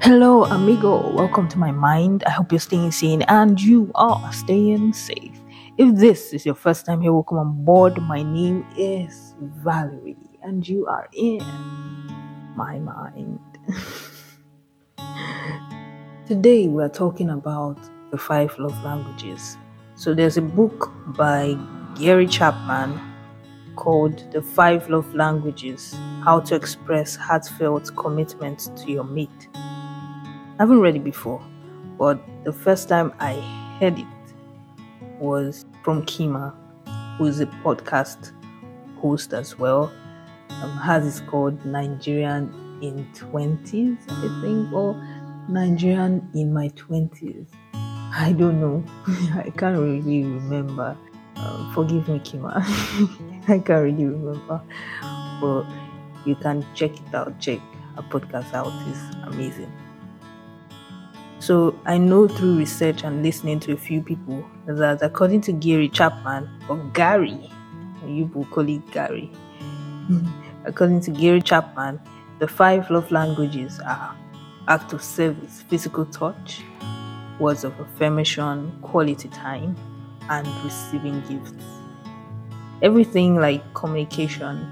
Hello, amigo. Welcome to my mind. I hope you're staying sane and you are staying safe. If this is your first time here, welcome on board. My name is Valerie, and you are in my mind. Today, we're talking about the five love languages. So, there's a book by Gary Chapman called The Five Love Languages How to Express Heartfelt Commitment to Your Mate. I haven't read it before, but the first time I heard it was from Kima, who is a podcast host as well. Um, has is called Nigerian in 20s, I think, or Nigerian in my 20s. I don't know. I can't really remember. Um, forgive me, Kima. I can't really remember. But you can check it out. Check a podcast out. It's amazing. So I know through research and listening to a few people that according to Gary Chapman or Gary, you will call it Gary. Hmm. according to Gary Chapman, the five love languages are act of service, physical touch, words of affirmation, quality time, and receiving gifts. Everything like communication,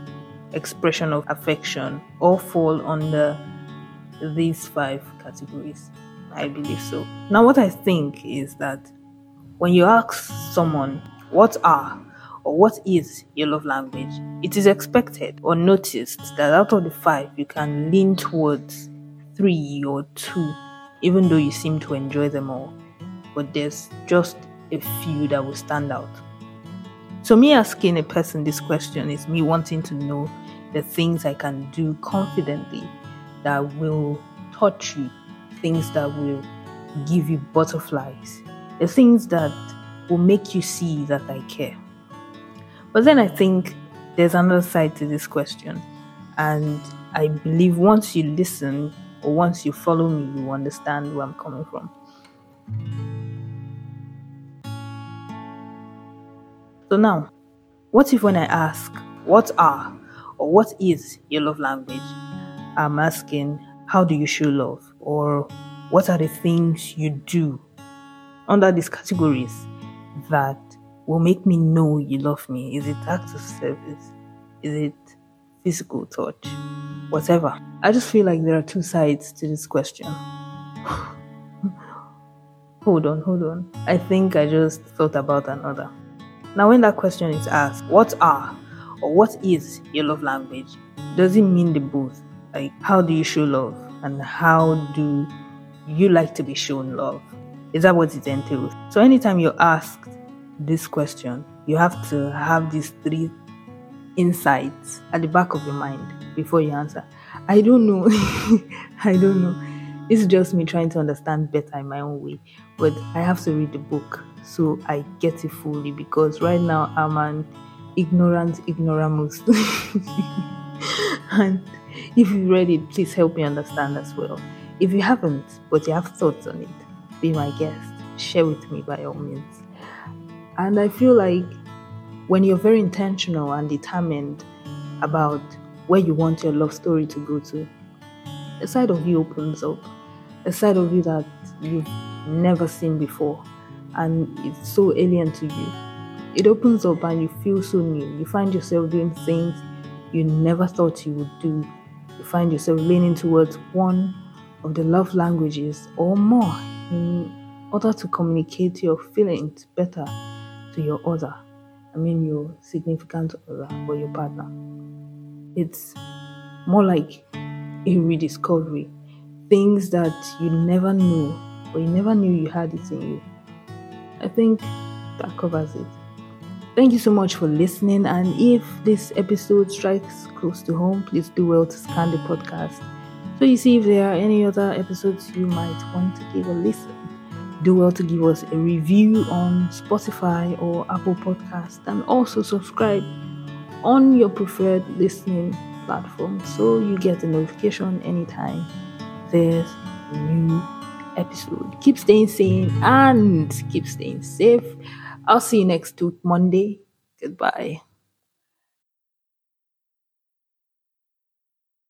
expression of affection, all fall under these five categories. I believe so. Now, what I think is that when you ask someone, what are or what is your love language, it is expected or noticed that out of the five, you can lean towards three or two, even though you seem to enjoy them all. But there's just a few that will stand out. So, me asking a person this question is me wanting to know the things I can do confidently that will touch you things that will give you butterflies, the things that will make you see that I care. But then I think there's another side to this question, and I believe once you listen or once you follow me, you understand where I'm coming from. So now, what if when I ask, what are or what is your love language? I'm asking, how do you show love? Or what are the things you do under these categories that will make me know you love me? Is it acts of service? Is it physical touch? Whatever. I just feel like there are two sides to this question. hold on, hold on. I think I just thought about another. Now, when that question is asked, what are or what is your love language? Does it mean the both? Like, how do you show love? And how do you like to be shown love? Is that what it entails? So, anytime you're asked this question, you have to have these three insights at the back of your mind before you answer. I don't know. I don't know. It's just me trying to understand better in my own way. But I have to read the book so I get it fully because right now I'm an ignorant ignoramus. and if you've read it, please help me understand as well. If you haven't, but you have thoughts on it, be my guest. Share with me by all means. And I feel like when you're very intentional and determined about where you want your love story to go to, a side of you opens up, a side of you that you've never seen before, and it's so alien to you. It opens up and you feel so new. You find yourself doing things you never thought you would do find yourself leaning towards one of the love languages or more in order to communicate your feelings better to your other. I mean, your significant other or your partner. It's more like a rediscovery. Things that you never knew or you never knew you had it in you. I think that covers it. Thank you so much for listening. And if this episode strikes close to home, please do well to scan the podcast so you see if there are any other episodes you might want to give a listen. Do well to give us a review on Spotify or Apple Podcast and also subscribe on your preferred listening platform so you get a notification anytime there's a new episode. Keep staying sane and keep staying safe. I'll see you next week, Monday. Goodbye.